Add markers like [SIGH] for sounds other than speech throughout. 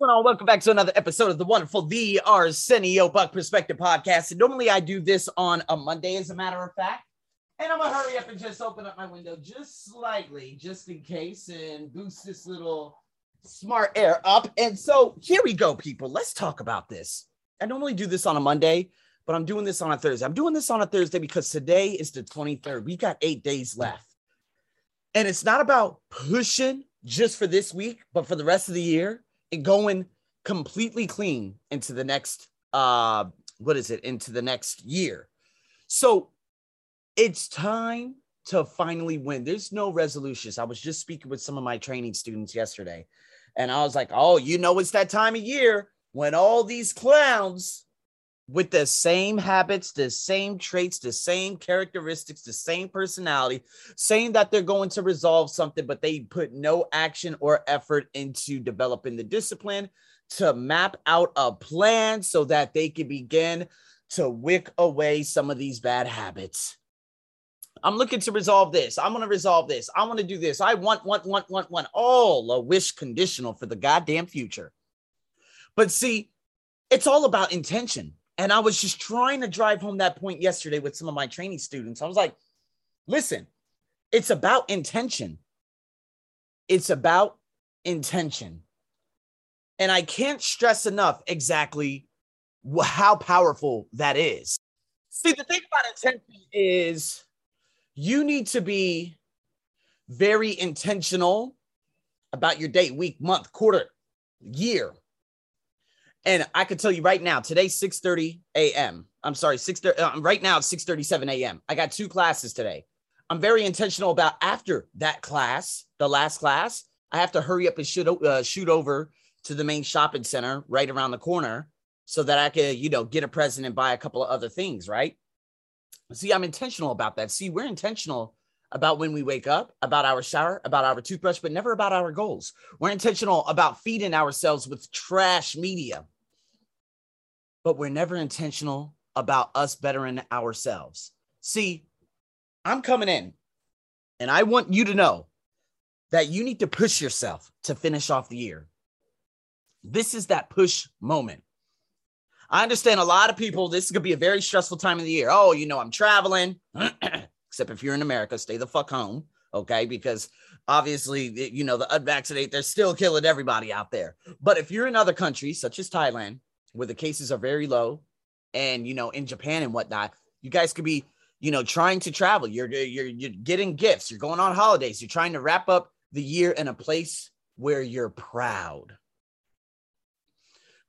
Welcome back to another episode of the wonderful The Arsenio Buck Perspective Podcast. And normally I do this on a Monday, as a matter of fact. And I'm gonna hurry up and just open up my window just slightly, just in case, and boost this little smart air up. And so here we go, people. Let's talk about this. I normally do this on a Monday, but I'm doing this on a Thursday. I'm doing this on a Thursday because today is the 23rd. We got eight days left. And it's not about pushing just for this week, but for the rest of the year and going completely clean into the next uh what is it? Into the next year. So it's time to finally win. There's no resolutions. I was just speaking with some of my training students yesterday and i was like oh you know it's that time of year when all these clowns with the same habits, the same traits, the same characteristics, the same personality, saying that they're going to resolve something, but they put no action or effort into developing the discipline to map out a plan so that they can begin to wick away some of these bad habits. I'm looking to resolve this. I'm going to resolve this. I want to do this. I want, want, want, want, want. All a wish conditional for the goddamn future. But see, it's all about intention. And I was just trying to drive home that point yesterday with some of my training students. I was like, listen, it's about intention. It's about intention. And I can't stress enough exactly how powerful that is. See, the thing about intention is you need to be very intentional about your day, week, month, quarter, year. And I can tell you right now, today's 6 30 a.m. I'm sorry, 6 30, uh, right now it's 6 37 a.m. I got two classes today. I'm very intentional about after that class, the last class, I have to hurry up and shoot, uh, shoot over to the main shopping center right around the corner so that I could, you know, get a present and buy a couple of other things, right? See, I'm intentional about that. See, we're intentional about when we wake up, about our shower, about our toothbrush, but never about our goals. We're intentional about feeding ourselves with trash media but we're never intentional about us bettering ourselves. See, I'm coming in and I want you to know that you need to push yourself to finish off the year. This is that push moment. I understand a lot of people, this to be a very stressful time of the year. Oh, you know, I'm traveling, [CLEARS THROAT] except if you're in America, stay the fuck home. Okay. Because obviously, you know, the unvaccinated, they're still killing everybody out there. But if you're in other countries, such as Thailand, where the cases are very low and you know in japan and whatnot you guys could be you know trying to travel. You're you're you're getting gifts. You're going on holidays. You're trying to wrap up the year in a place where you're proud.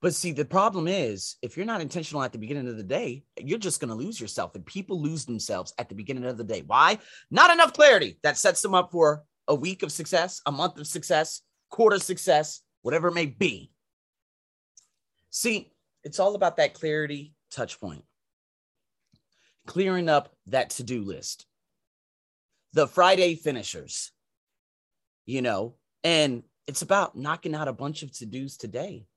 But see the problem is if you're not intentional at the beginning of the day you're just going to lose yourself and people lose themselves at the beginning of the day. Why? Not enough clarity that sets them up for a week of success a month of success quarter success whatever it may be. See it's all about that clarity touch point. Clearing up that to do list. The Friday finishers, you know, and it's about knocking out a bunch of to dos today.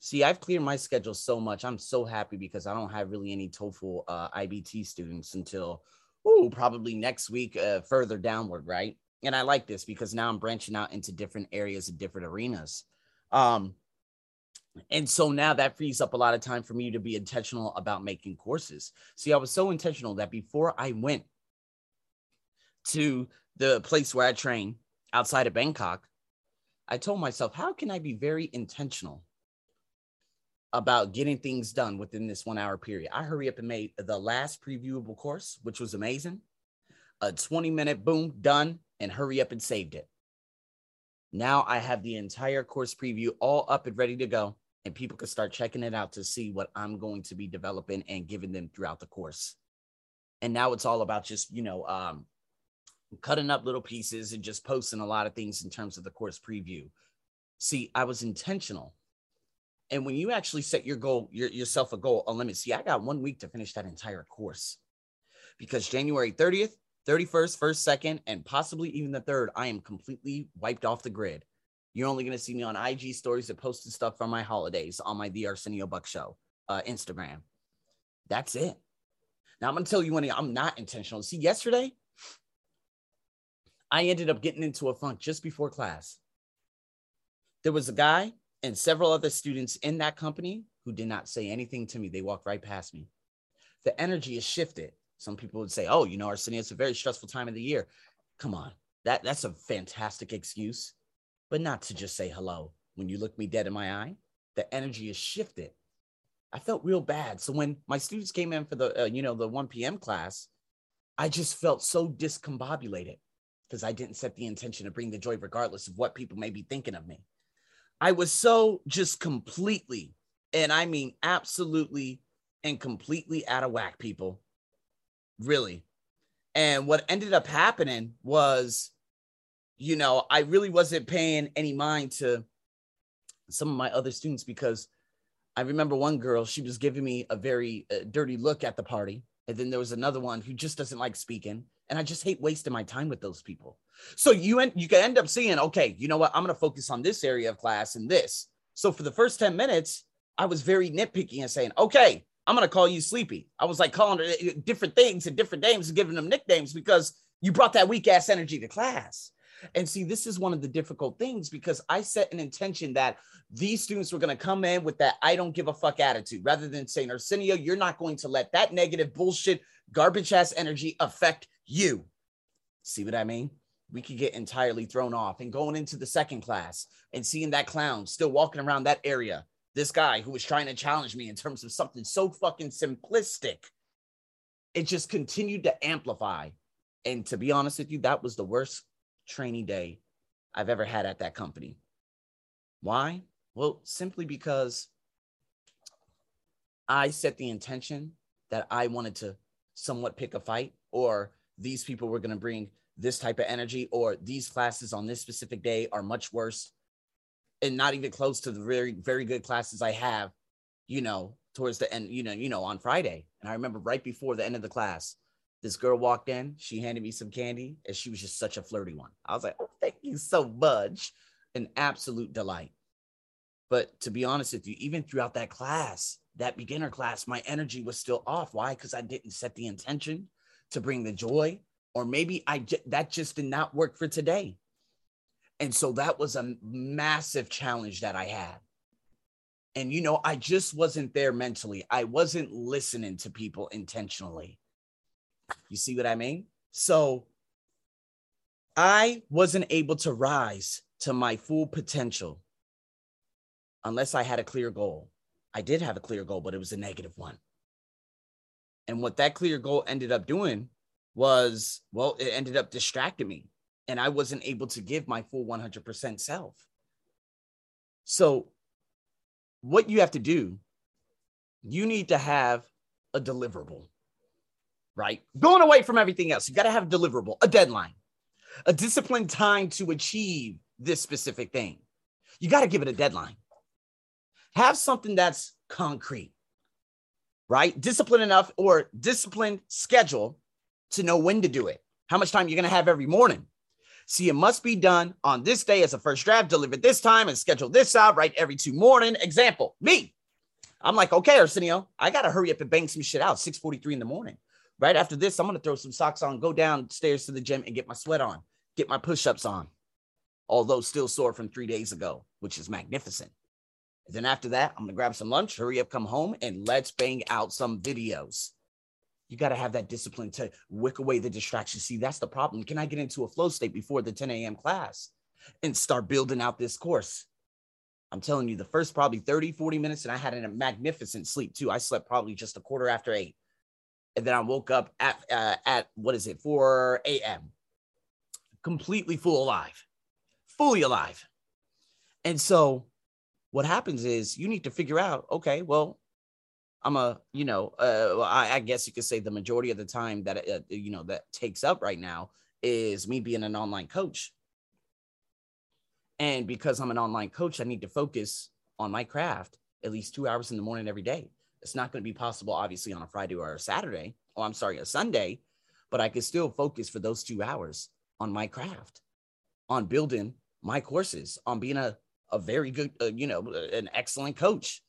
See, I've cleared my schedule so much. I'm so happy because I don't have really any TOEFL uh, IBT students until, oh, probably next week, uh, further downward, right? And I like this because now I'm branching out into different areas and different arenas. Um, and so now that frees up a lot of time for me to be intentional about making courses. See, I was so intentional that before I went to the place where I train outside of Bangkok, I told myself, how can I be very intentional about getting things done within this one hour period? I hurry up and made the last previewable course, which was amazing. A 20 minute boom, done, and hurry up and saved it. Now I have the entire course preview all up and ready to go and people can start checking it out to see what I'm going to be developing and giving them throughout the course. And now it's all about just, you know, um, cutting up little pieces and just posting a lot of things in terms of the course preview. See, I was intentional. And when you actually set your goal, your, yourself a goal, a limit, see, I got one week to finish that entire course because January 30th, 31st, 1st, 2nd, and possibly even the 3rd, I am completely wiped off the grid. You're only going to see me on IG stories that posted stuff from my holidays on my The Arsenio Buck Show uh, Instagram. That's it. Now I'm going to tell you when I'm not intentional. See, yesterday, I ended up getting into a funk just before class. There was a guy and several other students in that company who did not say anything to me. They walked right past me. The energy has shifted. Some people would say, oh, you know, Arsenio, it's a very stressful time of the year. Come on. That, that's a fantastic excuse, but not to just say hello. When you look me dead in my eye, the energy is shifted. I felt real bad. So when my students came in for the, uh, you know, the 1 p.m. class, I just felt so discombobulated because I didn't set the intention to bring the joy, regardless of what people may be thinking of me. I was so just completely, and I mean absolutely and completely out of whack, people. Really. And what ended up happening was, you know, I really wasn't paying any mind to some of my other students because I remember one girl, she was giving me a very uh, dirty look at the party. And then there was another one who just doesn't like speaking. And I just hate wasting my time with those people. So you end, you can end up seeing, okay, you know what? I'm going to focus on this area of class and this. So for the first 10 minutes, I was very nitpicky and saying, okay, I'm going to call you sleepy. I was like calling her uh, different things and different names and giving them nicknames because you brought that weak ass energy to class. And see, this is one of the difficult things because I set an intention that these students were going to come in with that I don't give a fuck attitude rather than saying, Arsenio, you're not going to let that negative bullshit, garbage ass energy affect you. See what I mean? We could get entirely thrown off and going into the second class and seeing that clown still walking around that area. This guy who was trying to challenge me in terms of something so fucking simplistic. It just continued to amplify. And to be honest with you, that was the worst training day I've ever had at that company. Why? Well, simply because I set the intention that I wanted to somewhat pick a fight, or these people were going to bring this type of energy, or these classes on this specific day are much worse and not even close to the very, very good classes I have, you know, towards the end, you know, you know, on Friday. And I remember right before the end of the class, this girl walked in, she handed me some candy, and she was just such a flirty one. I was like, oh, thank you so much. An absolute delight. But to be honest with you, even throughout that class, that beginner class, my energy was still off. Why? Because I didn't set the intention to bring the joy, or maybe I j- that just did not work for today. And so that was a massive challenge that I had. And you know, I just wasn't there mentally. I wasn't listening to people intentionally. You see what I mean? So I wasn't able to rise to my full potential unless I had a clear goal. I did have a clear goal, but it was a negative one. And what that clear goal ended up doing was, well, it ended up distracting me and I wasn't able to give my full 100% self. So, what you have to do, you need to have a deliverable right? Going away from everything else, you got to have a deliverable, a deadline, a disciplined time to achieve this specific thing. You got to give it a deadline. Have something that's concrete, right? Discipline enough or disciplined schedule to know when to do it, how much time you're going to have every morning. See, it must be done on this day as a first draft, delivered this time, and schedule this out right every two morning. Example, me. I'm like, okay, Arsenio, I gotta hurry up and bang some shit out. 6:43 in the morning. Right after this, I'm going to throw some socks on, go downstairs to the gym and get my sweat on, get my push ups on, although still sore from three days ago, which is magnificent. And then after that, I'm going to grab some lunch, hurry up, come home, and let's bang out some videos. You got to have that discipline to wick away the distractions. See, that's the problem. Can I get into a flow state before the 10 a.m. class and start building out this course? I'm telling you, the first probably 30, 40 minutes, and I had a magnificent sleep too. I slept probably just a quarter after eight and then I woke up at uh, at what is it 4 a.m. completely full alive, fully alive. And so what happens is you need to figure out, okay, well, I'm a, you know, uh, I, I, guess you could say the majority of the time that, uh, you know, that takes up right now is me being an online coach. And because I'm an online coach, I need to focus on my craft at least two hours in the morning every day. It's not going to be possible, obviously, on a Friday or a Saturday. Oh, I'm sorry, a Sunday, but I can still focus for those two hours on my craft, on building my courses, on being a, a very good, uh, you know, an excellent coach.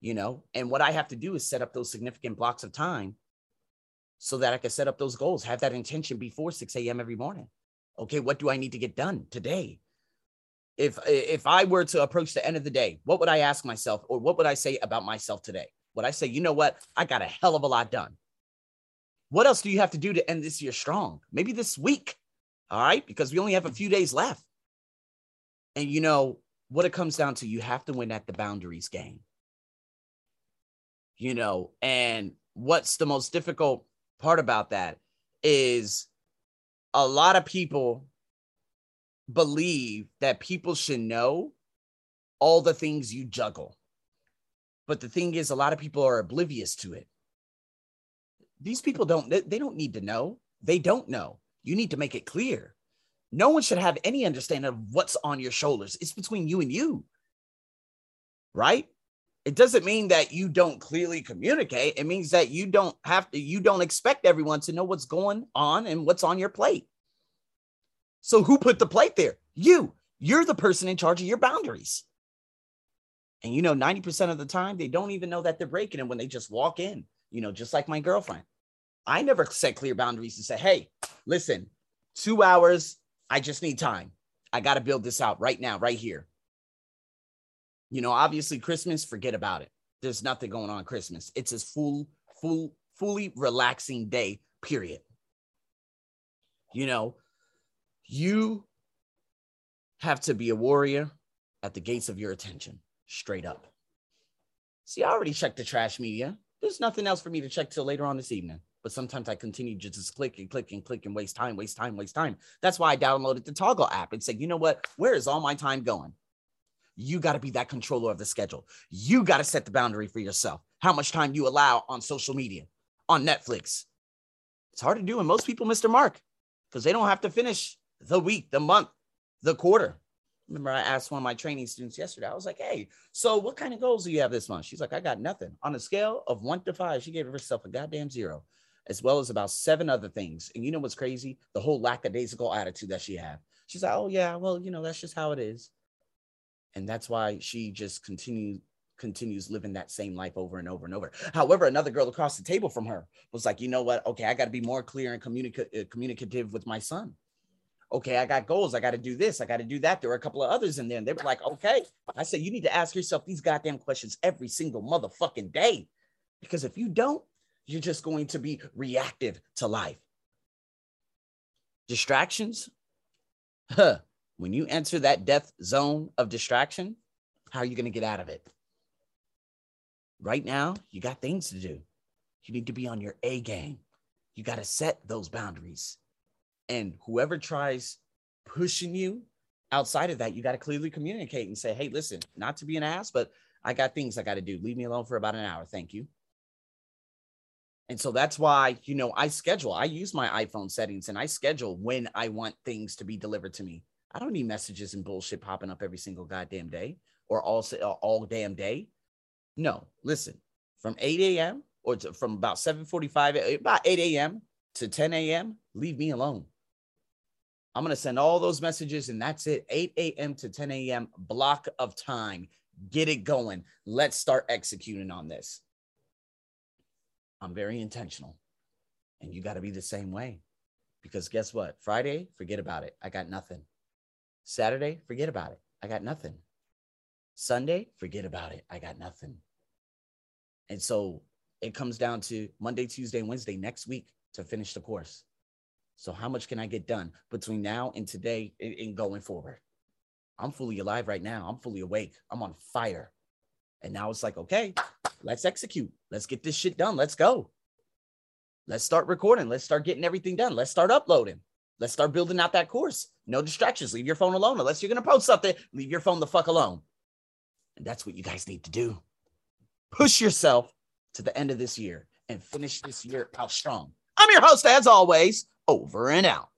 You know, and what I have to do is set up those significant blocks of time so that I can set up those goals, have that intention before 6 a.m. every morning. Okay, what do I need to get done today? If if I were to approach the end of the day, what would I ask myself or what would I say about myself today? Would I say, you know what? I got a hell of a lot done. What else do you have to do to end this year strong? Maybe this week. All right, because we only have a few days left. And you know what it comes down to, you have to win at the boundaries game. You know, and what's the most difficult part about that is a lot of people believe that people should know all the things you juggle. But the thing is, a lot of people are oblivious to it. These people don't, they, don't need to know. They don't know. You need to make it clear. No one should have any understanding of what's on your shoulders. It's between you and you. Right? It doesn't mean that you don't clearly communicate. It means that you don't have to, you don't expect everyone to know what's going on and what's on your plate. So who put the plate there? You. You're the person in charge of your boundaries. And you know, 90% of the time, they don't even know that they're breaking them when they just walk in, you know, just like my girlfriend. I never set clear boundaries and say, hey, listen, two hours, I just need time. I got to build this out right now, right here. You know, obviously, Christmas, forget about it. There's nothing going on Christmas. It's a full, full, fully relaxing day, period. You know, you have to be a warrior at the gates of your attention, straight up. See, I already checked the trash media. There's nothing else for me to check till later on this evening. But sometimes I continue to just click and click and click and waste time, waste time, waste time. That's why I downloaded the Toggl app and said, you know what? Where is all my time going? You got to be that controller of the schedule. You got to set the boundary for yourself. How much time you allow on social media, on Netflix. It's hard to do. And most people Mr. mark because they don't have to finish the week, the month, the quarter. Remember, I asked one of my training students yesterday. I was like, "Hey, so what kind of goals do you have this month?" She's like, "I got nothing." On a scale of one to five, she gave herself a goddamn zero, as well as about seven other things. And you know what's crazy? The whole lackadaisical attitude that she had. She's like, "Oh yeah, well, you know, that's just how it is," and that's why she just continues continues living that same life over and over and over. However, another girl across the table from her was like, "You know what? Okay, I got to be more clear and uh, communicative with my son." Okay, I got goals. I got to do this. I got to do that. There were a couple of others in there. And they were like, okay. I said, you need to ask yourself these goddamn questions every single motherfucking day. Because if you don't, you're just going to be reactive to life. Distractions. Huh. When you enter that death zone of distraction, how are you going to get out of it? Right now, you got things to do. You need to be on your A game. You got to set those boundaries. And whoever tries pushing you outside of that, you got to clearly communicate and say, hey, listen, not to be an ass, but I got things I got to do. Leave me alone for about an hour. Thank you. And so that's why, you know, I schedule, I use my iPhone settings and I schedule when I want things to be delivered to me. I don't need messages and bullshit popping up every single goddamn day or all, uh, all damn day. No, listen, from 8 a.m. or to, from about 7:45, about 8 a.m. to 10 a.m., leave me alone. I'm going to send all those messages, and that's it. 8 a.m. to 10 a.m. block of time. Get it going. Let's start executing on this. I'm very intentional, and you got to be the same way. Because guess what? Friday, forget about it. I got nothing. Saturday, forget about it. I got nothing. Sunday, forget about it. I got nothing. And so it comes down to Monday, Tuesday, Wednesday next week to finish the course. So how much can I get done between now and today and going forward? I'm fully alive right now. I'm fully awake. I'm on fire. And now it's like, okay, let's execute. Let's get this shit done. Let's go. Let's start recording. Let's start getting everything done. Let's start uploading. Let's start building out that course. No distractions. Leave your phone alone. Unless you're going to post something, leave your phone the fuck alone. And that's what you guys need to do. Push yourself to the end of this year and finish this year out strong. I'm your host, as always, over and out.